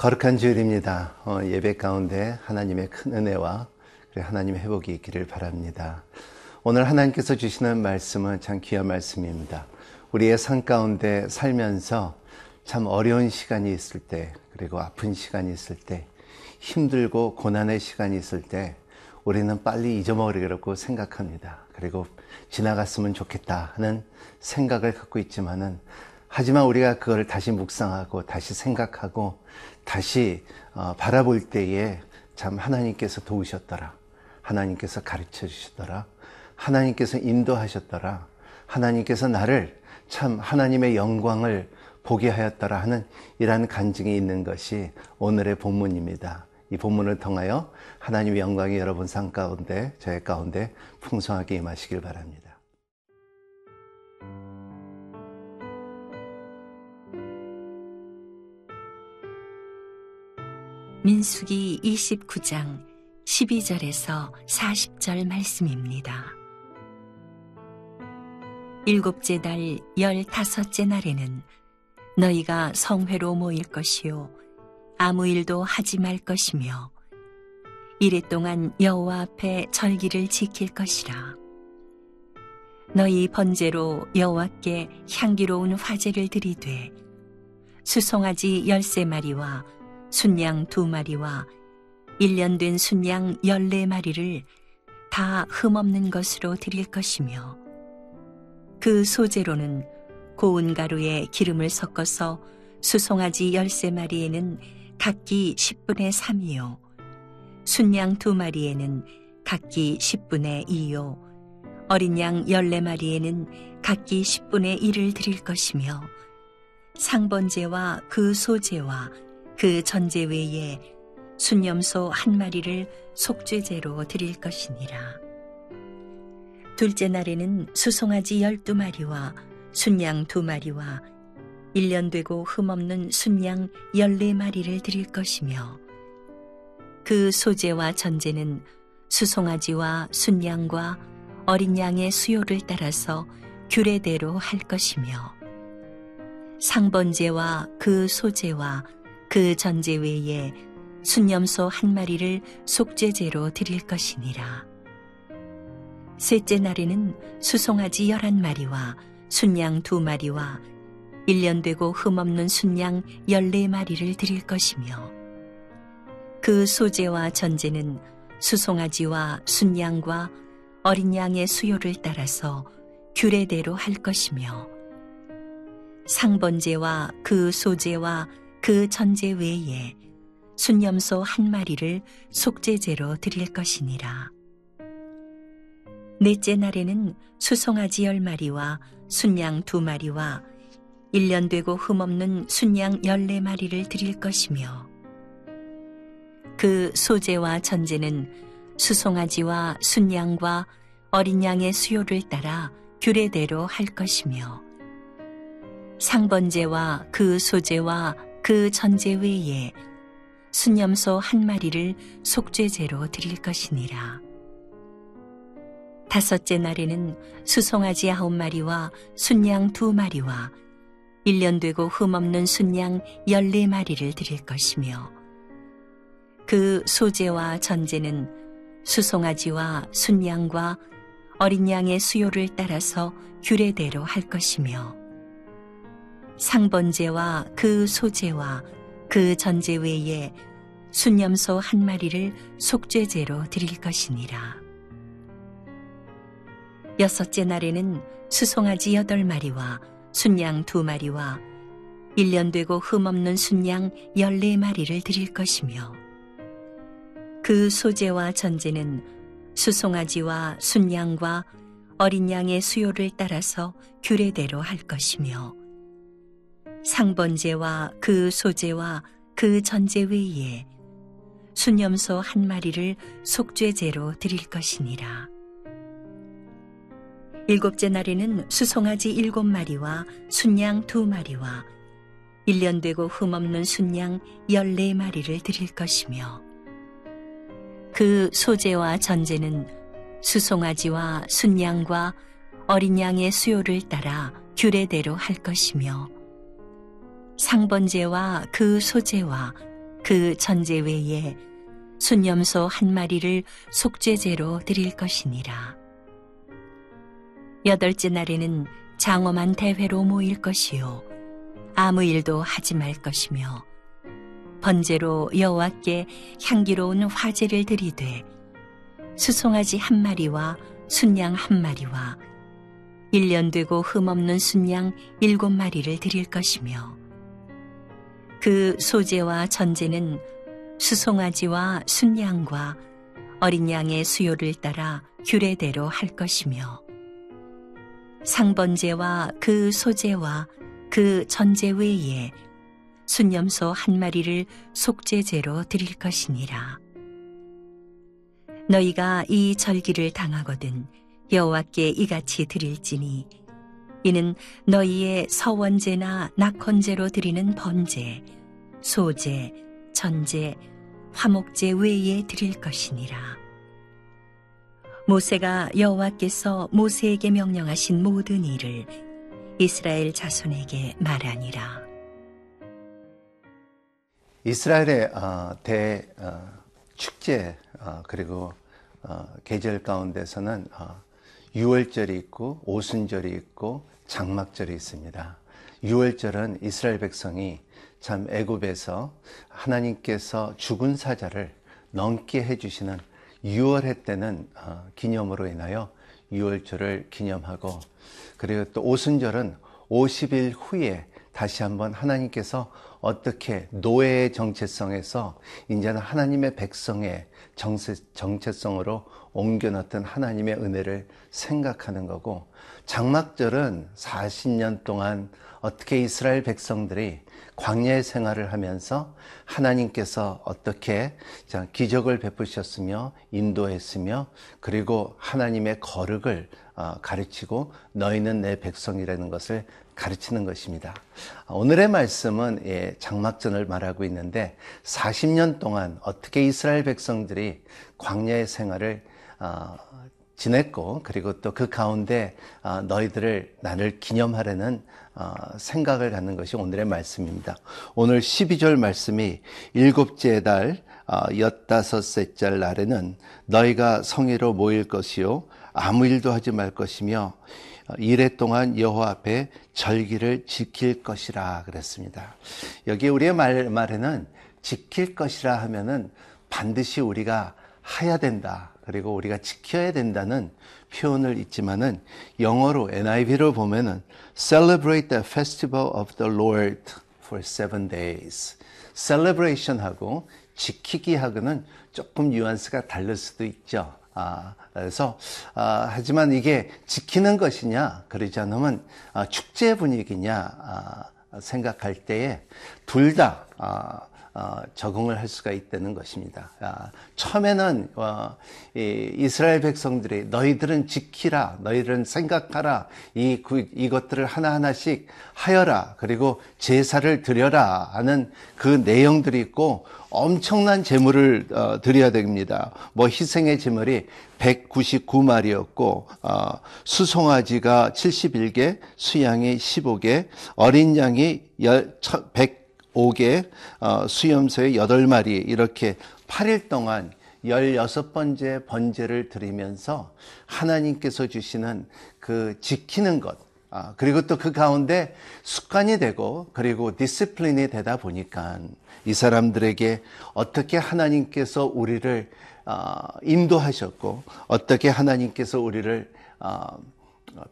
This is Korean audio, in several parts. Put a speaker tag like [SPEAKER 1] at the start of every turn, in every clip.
[SPEAKER 1] 거룩한 주일입니다. 어, 예배 가운데 하나님의 큰 은혜와 하나님의 회복이 있기를 바랍니다. 오늘 하나님께서 주시는 말씀은 참 귀한 말씀입니다. 우리의 삶 가운데 살면서 참 어려운 시간이 있을 때, 그리고 아픈 시간이 있을 때, 힘들고 고난의 시간이 있을 때, 우리는 빨리 잊어먹으려고 생각합니다. 그리고 지나갔으면 좋겠다 하는 생각을 갖고 있지만은 하지만 우리가 그걸 다시 묵상하고 다시 생각하고 다시 어, 바라볼 때에 참 하나님께서 도우셨더라. 하나님께서 가르쳐 주시더라. 하나님께서 인도하셨더라. 하나님께서 나를 참 하나님의 영광을 보게 하였더라 하는 이러한 간증이 있는 것이 오늘의 본문입니다. 이 본문을 통하여 하나님의 영광이 여러분 삶 가운데, 저의 가운데 풍성하게 임하시길 바랍니다.
[SPEAKER 2] 민수기 29장 12절에서 40절 말씀입니다. 일곱째 달 열다섯째 날에는 너희가 성회로 모일 것이요 아무 일도 하지 말 것이며 이래 동안 여호와 앞에 절기를 지킬 것이라 너희 번제로 여호와께 향기로운 화제를 드리되 수송아지 열세 마리와 순양 두 마리와 1년 된 순양 14마리를 다 흠없는 것으로 드릴 것이며 그 소재로는 고운 가루에 기름을 섞어서 수송아지 13마리에는 각기 10분의 3이요 순양 두 마리에는 각기 10분의 2요 어린 양 14마리에는 각기 10분의 1을 드릴 것이며 상번제와 그 소제와 그 전제 외에 순념소 한 마리를 속죄제로 드릴 것이니라. 둘째 날에는 수송아지 열두 마리와 순양 두 마리와 일년 되고 흠없는 순양 열네 마리를 드릴 것이며 그 소재와 전제는 수송아지와 순양과 어린 양의 수요를 따라서 규례대로 할 것이며 상번제와 그 소재와 그 전제 외에 순념소 한 마리를 속죄제로 드릴 것이니라. 셋째 날에는 수송아지 열한 마리와 순양 두 마리와 일년 되고 흠없는 순양 열네 마리를 드릴 것이며 그 소재와 전제는 수송아지와 순양과 어린 양의 수요를 따라서 규례대로 할 것이며 상번제와 그 소재와 그 전제 외에 순념소 한 마리를 속죄제로 드릴 것이니라. 넷째 날에는 수송아지 열 마리와 순양 두 마리와 일년 되고 흠없는 순양 열네 마리를 드릴 것이며 그 소재와 전제는 수송아지와 순양과 어린 양의 수요를 따라 규례대로 할 것이며 상번제와 그 소재와 그 전제 외에 순념소 한 마리를 속죄제로 드릴 것이니라. 다섯째 날에는 수송아지 아홉 마리와 순양 두 마리와 일년 되고 흠없는 순양 열네 마리를 드릴 것이며 그 소재와 전제는 수송아지와 순양과 어린 양의 수요를 따라서 규례대로 할 것이며 상번제와 그 소제와 그 전제 외에 순념소 한 마리를 속죄제로 드릴 것이니라. 여섯째 날에는 수송아지 여덟 마리와 순양 두 마리와 일년 되고 흠없는 순양 열네 마리를 드릴 것이며 그 소제와 전제는 수송아지와 순양과 어린 양의 수요를 따라서 규례대로 할 것이며 상번제와 그 소제와 그 전제 외에 순념소 한 마리를 속죄제로 드릴 것이니라. 일곱째 날에는 수송아지 일곱 마리와 순양 두 마리와 일년 되고 흠없는 순양 열네 마리를 드릴 것이며 그 소제와 전제는 수송아지와 순양과 어린 양의 수요를 따라 규례대로 할 것이며 상번제와 그 소제와 그 전제 외에 순념소 한 마리를 속죄제로 드릴 것이니라. 여덟째 날에는 장엄한 대회로 모일 것이요 아무 일도 하지 말 것이며 번제로 여호와께 향기로운 화제를 드리되 수송아지 한 마리와 순양 한 마리와 1년 되고 흠없는 순양 일곱 마리를 드릴 것이며 그 소재와 전제는 수송아지와 순양과 어린 양의 수요를 따라 규례대로 할 것이며 상번제와 그 소재와 그 전제 외에 순념소 한 마리를 속죄제로 드릴 것이니라. 너희가 이 절기를 당하거든 여호와께 이같이 드릴지니 이는 너희의 서원제나 낙헌제로 드리는 번제, 소제, 전제, 화목제 외에 드릴 것이니라. 모세가 여호와께서 모세에게 명령하신 모든 일을 이스라엘 자손에게 말하니라.
[SPEAKER 1] 이스라엘의 어, 대 어, 축제 어, 그리고 계절 가운데서는 유월절이 있고 오순절이 있고 장막절이 있습니다. 유월절은 이스라엘 백성이 참 애굽에서 하나님께서 죽은 사자를 넘게 해주시는 유월해 때는 기념으로 인하여 유월절을 기념하고 그리고 또 오순절은 50일 후에 다시 한번 하나님께서 어떻게 노예의 정체성에서 이제는 하나님의 백성의 정체, 정체성으로 옮겨놨던 하나님의 은혜를 생각하는 거고 장막절은 40년 동안 어떻게 이스라엘 백성들이 광야의 생활을 하면서 하나님께서 어떻게 기적을 베푸셨으며 인도했으며 그리고 하나님의 거룩을 어, 가르치고 너희는 내 백성이라는 것을 가르치는 것입니다. 오늘의 말씀은 예, 장막전을 말하고 있는데 40년 동안 어떻게 이스라엘 백성들이 광야의 생활을 어, 지냈고 그리고 또 그 가운데 어, 너희들을 나를 기념하려는 어, 생각을 갖는 것이 오늘의 말씀입니다. 오늘 12절 말씀이 일곱째 달 엿다섯째 짤 날에는 너희가 성회로 모일 것이요 아무 일도 하지 말 것이며 이래 동안 여호와 앞에 절기를 지킬 것이라 그랬습니다. 여기 우리의 말, 말에는 지킬 것이라 하면은 반드시 우리가 해야 된다. 그리고 우리가 지켜야 된다는 표현을 있지만은 영어로 NIV로 보면은 celebrate the festival of the Lord for seven days. celebration하고 지키기 하고는 조금 뉘앙스가 다를 수도 있죠. 아, 그래서 아, 하지만 이게 지키는 것이냐 그러지 않으면 아, 축제 분위기냐 아, 생각할 때에 둘다 아, 어, 적응을 할 수가 있다는 것입니다. 아, 처음에는 어, 이, 이스라엘 백성들이 너희들은 지키라, 너희들은 생각하라, 이 그, 이것들을 하나 하나씩 하여라, 그리고 제사를 드려라 하는 그 내용들이 있고 엄청난 제물을 어, 드려야 됩니다. 뭐 희생의 제물이 199마리였고 어, 수송아지가 71개, 수양이 15개, 어린 양이 100 5개, 어, 수염소에 8마리 이렇게 8일 동안 16번째 번제를 드리면서 하나님께서 주시는 그 지키는 것, 아, 그리고 또 그 가운데 습관이 되고 그리고 discipline이 되다 보니까 이 사람들에게 어떻게 하나님께서 우리를 어, 인도하셨고 어떻게 하나님께서 우리를 어,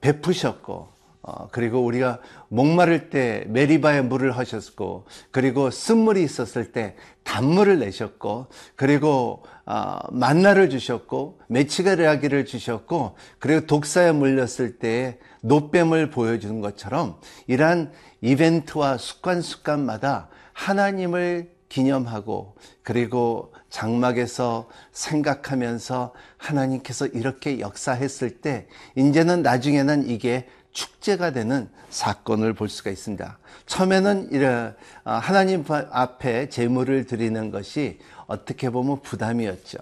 [SPEAKER 1] 베푸셨고 어, 그리고 우리가 목마를 때 메리바에 물을 하셨고, 그리고 쓴물이 있었을 때 단물을 내셨고, 그리고 어, 만나를 주셨고, 메치가리아기를 주셨고, 그리고 독사에 물렸을 때 노뱀을 보여주는 것처럼 이러한 이벤트와 습관 습관마다 하나님을 기념하고 그리고 장막에서 생각하면서 하나님께서 이렇게 역사했을 때 이제는 나중에는 이게 축제가 되는 사건을 볼 수가 있습니다. 처음에는 아, 하나님 앞에 제물을 드리는 것이 어떻게 보면 부담이었죠.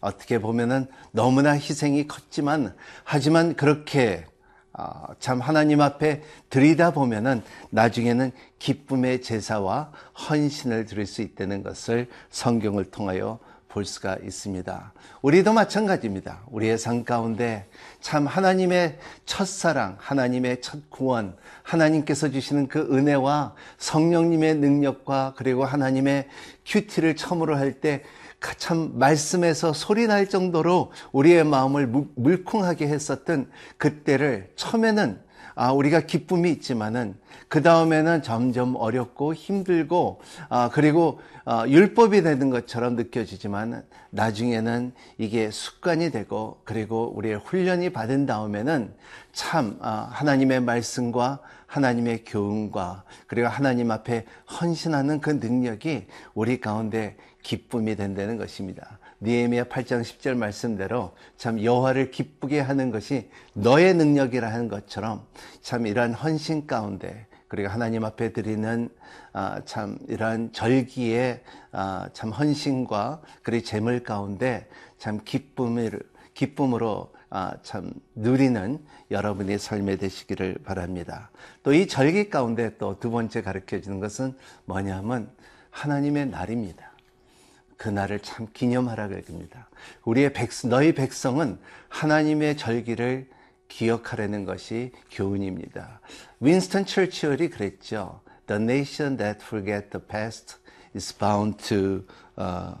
[SPEAKER 1] 어떻게 보면은 너무나 희생이 컸지만 하지만 그렇게 어, 참 하나님 앞에 드리다 보면은 나중에는 기쁨의 제사와 헌신을 드릴 수 있다는 것을 성경을 통하여 볼 수가 있습니다. 우리도 마찬가지입니다. 우리의 삶 가운데 참 하나님의 첫사랑, 하나님의 첫 구원, 하나님께서 주시는 그 은혜와 성령님의 능력과 그리고 하나님의 큐티를 처음으로 할 때 참 말씀에서 소리 날 정도로 우리의 마음을 물컹하게 했었던 그때를 처음에는 아, 우리가 기쁨이 있지만은 그 다음에는 점점 어렵고 힘들고 아, 그리고 아, 율법이 되는 것처럼 느껴지지만 나중에는 이게 습관이 되고 그리고 우리의 훈련이 받은 다음에는 참 아, 하나님의 말씀과 하나님의 교훈과 그리고 하나님 앞에 헌신하는 그 능력이 우리 가운데 기쁨이 된다는 것입니다. 니에미야 8장 10절 말씀대로 참 여호와를 기쁘게 하는 것이 너의 능력이라 하는 것처럼 참 이러한 헌신 가운데 그리고 하나님 앞에 드리는 아, 참 이러한 절기의 아, 참 헌신과 그리고 재물 가운데 참 기쁨을 기쁨으로 아, 참 누리는 여러분의 삶에 되시기를 바랍니다. 또 이 절기 가운데 또 두 번째 가르쳐 주는 것은 뭐냐면 하나님의 날입니다. 그날을 참 기념하라 그럽니다. 우리의 백, 너희 백성은 하나님의 절기를 기억하라는 것이 교훈입니다. 윈스턴 철치얼이 그랬죠. The nation that forget the past is bound to uh,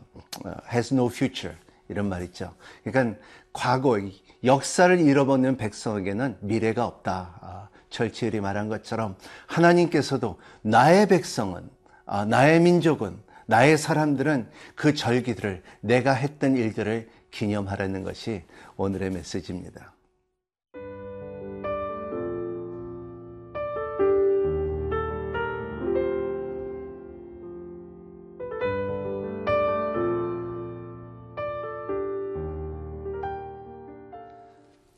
[SPEAKER 1] has no future. 이런 말 있죠. 그러니까 과거 역사를 잃어버리는 백성에게는 미래가 없다. 아, 철치얼이 말한 것처럼 하나님께서도 나의 백성은 아, 나의 민족은 나의 사람들은 그 절기들을 내가 했던 일들을 기념하라는 것이 오늘의 메시지입니다.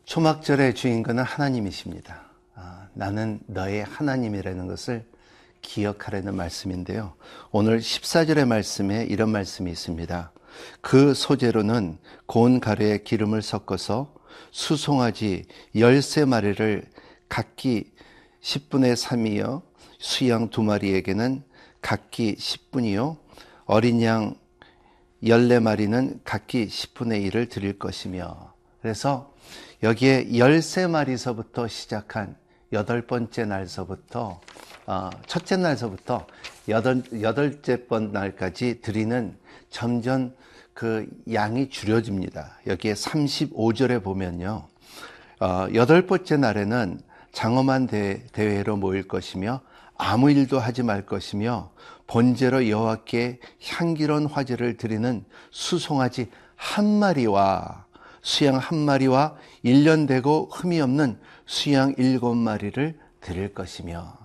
[SPEAKER 1] 초막절의 주인공은 하나님이십니다. 아, 나는 너의 하나님이라는 것을 기억하라는 말씀인데요. 오늘 14절의 말씀에 이런 말씀이 있습니다. 그 소재로는 고운 가루에 기름을 섞어서 수송아지 13마리를 각기 10분의 3이요. 수양 두 마리에게는 각기 10분이요. 어린 양 14마리는 각기 10분의 1을 드릴 것이며 그래서 여기에 13마리서부터 시작한 여덟 번째 날서부터 어, 첫째 날서부터 여덟, 여덟째 번 날까지 드리는 점점 그 양이 줄여집니다. 여기에 35절에 보면요. 어, 여덟 번째 날에는 장엄한 대, 대회로 모일 것이며 아무 일도 하지 말 것이며 번제로 여호와께 향기로운 화제를 드리는 수송아지 한 마리와 수양 한 마리와 1년 되고 흠이 없는 수양 일곱 마리를 드릴 것이며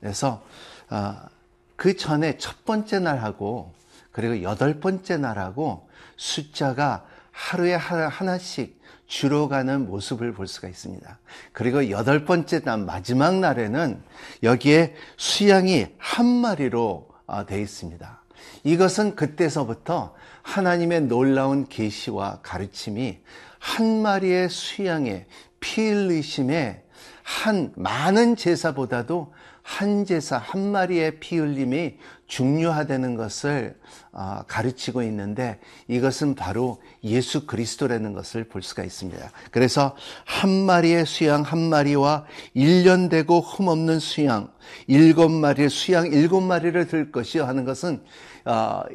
[SPEAKER 1] 그래서 아, 그 전에 첫 번째 날하고 그리고 여덟 번째 날하고 숫자가 하루에 하나씩 줄어가는 모습을 볼 수가 있습니다. 그리고 여덟 번째 날 마지막 날에는 여기에 수양이 한 마리로 아, 되어 있습니다. 이것은 그때서부터 하나님의 놀라운 계시와 가르침이 한 마리의 수양의 피 흘리심에 한 많은 제사보다도 한 제사 한 마리의 피 흘림이 중요하다는 것을 어, 가르치고 있는데 이것은 바로 예수 그리스도라는 것을 볼 수가 있습니다. 그래서 한 마리의 수양 한 마리와 1년 되고 흠없는 수양 일곱 마리의 수양 일곱 마리를 들 것이요 하는 것은 어,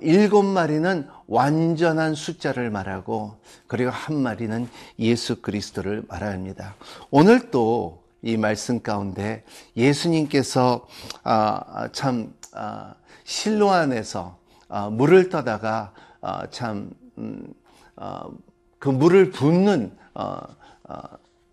[SPEAKER 1] 일곱 마리는 완전한 숫자를 말하고 그리고 한 마리는 예수 그리스도를 말합니다. 오늘 또이 말씀 가운데 예수님께서 아, 참 아, 실로 안에서 아, 물을 떠다가 참그 음, 물을 붓는 어, 어,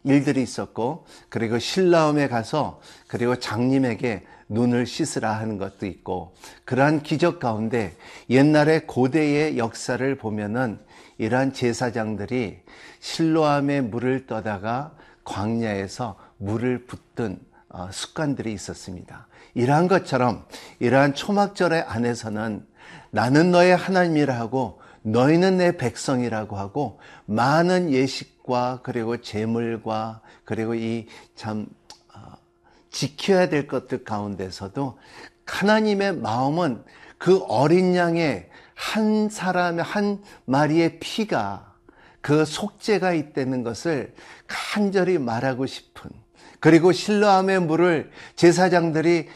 [SPEAKER 1] 일들이 있었고 그리고 신라움에 가서 그리고 장님에게 눈을 씻으라 하는 것도 있고 그러한 기적 가운데 옛날에 고대의 역사를 보면은 이러한 제사장들이 실로암에 물을 떠다가 광야에서 물을 붓던 어, 습관들이 있었습니다. 이러한 것처럼 이러한 초막절의 안에서는 나는 너의 하나님이라 하고 너희는 내 백성이라고 하고 많은 예식 것과 그리고 재물과 그리고 이참 어, 지켜야 될 것들 가운데서도 하나님의 마음은 그 어린 양의 한 사람의 한 마리의 피가 그 속죄가 있다는 것을 간절히 말하고 싶은 그리고 실로암의 물을 제사장들이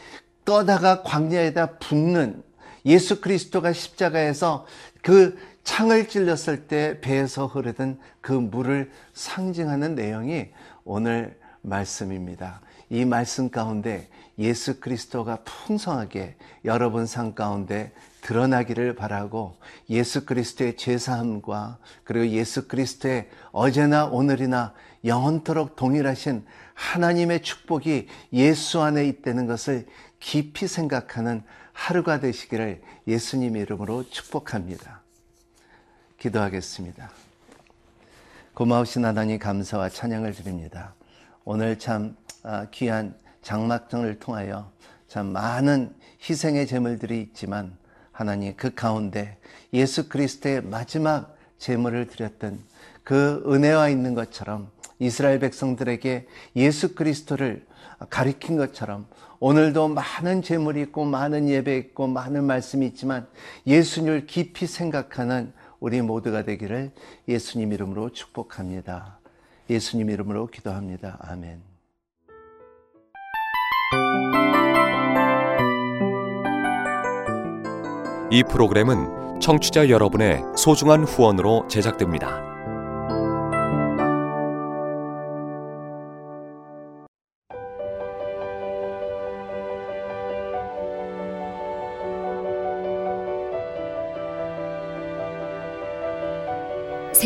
[SPEAKER 1] 떠다가 광야에다 붓는 예수 그리스도가 십자가에서 그 창을 찔렸을 때 배에서 흐르던 그 물을 상징하는 내용이 오늘 말씀입니다. 이 말씀 가운데 예수 그리스도가 풍성하게 여러분 삶 가운데 드러나기를 바라고 예수 그리스도의 죄사함과 그리고 예수 그리스도의 어제나 오늘이나 영원토록 동일하신 하나님의 축복이 예수 안에 있다는 것을 깊이 생각하는 하루가 되시기를 예수님 이름으로 축복합니다. 기도하겠습니다. 고마우신 하나님 감사와 찬양을 드립니다. 오늘 참 아, 귀한 장막정을 통하여 참 많은 희생의 제물들이 있지만 하나님 그 가운데 예수 그리스도의 마지막 제물을 드렸던 그 은혜와 있는 것처럼 이스라엘 백성들에게 예수 그리스도를 가리킨 것처럼 오늘도 많은 제물이 있고 많은 예배 있고 많은 말씀이 있지만 예수님을 깊이 생각하는 우리 모두가 되기를 예수님 이름으로 축복합니다. 예수님 이름으로 기도합니다. 아멘.
[SPEAKER 3] 이 프로그램은 청취자 여러분의 소중한 후원으로 제작됩니다.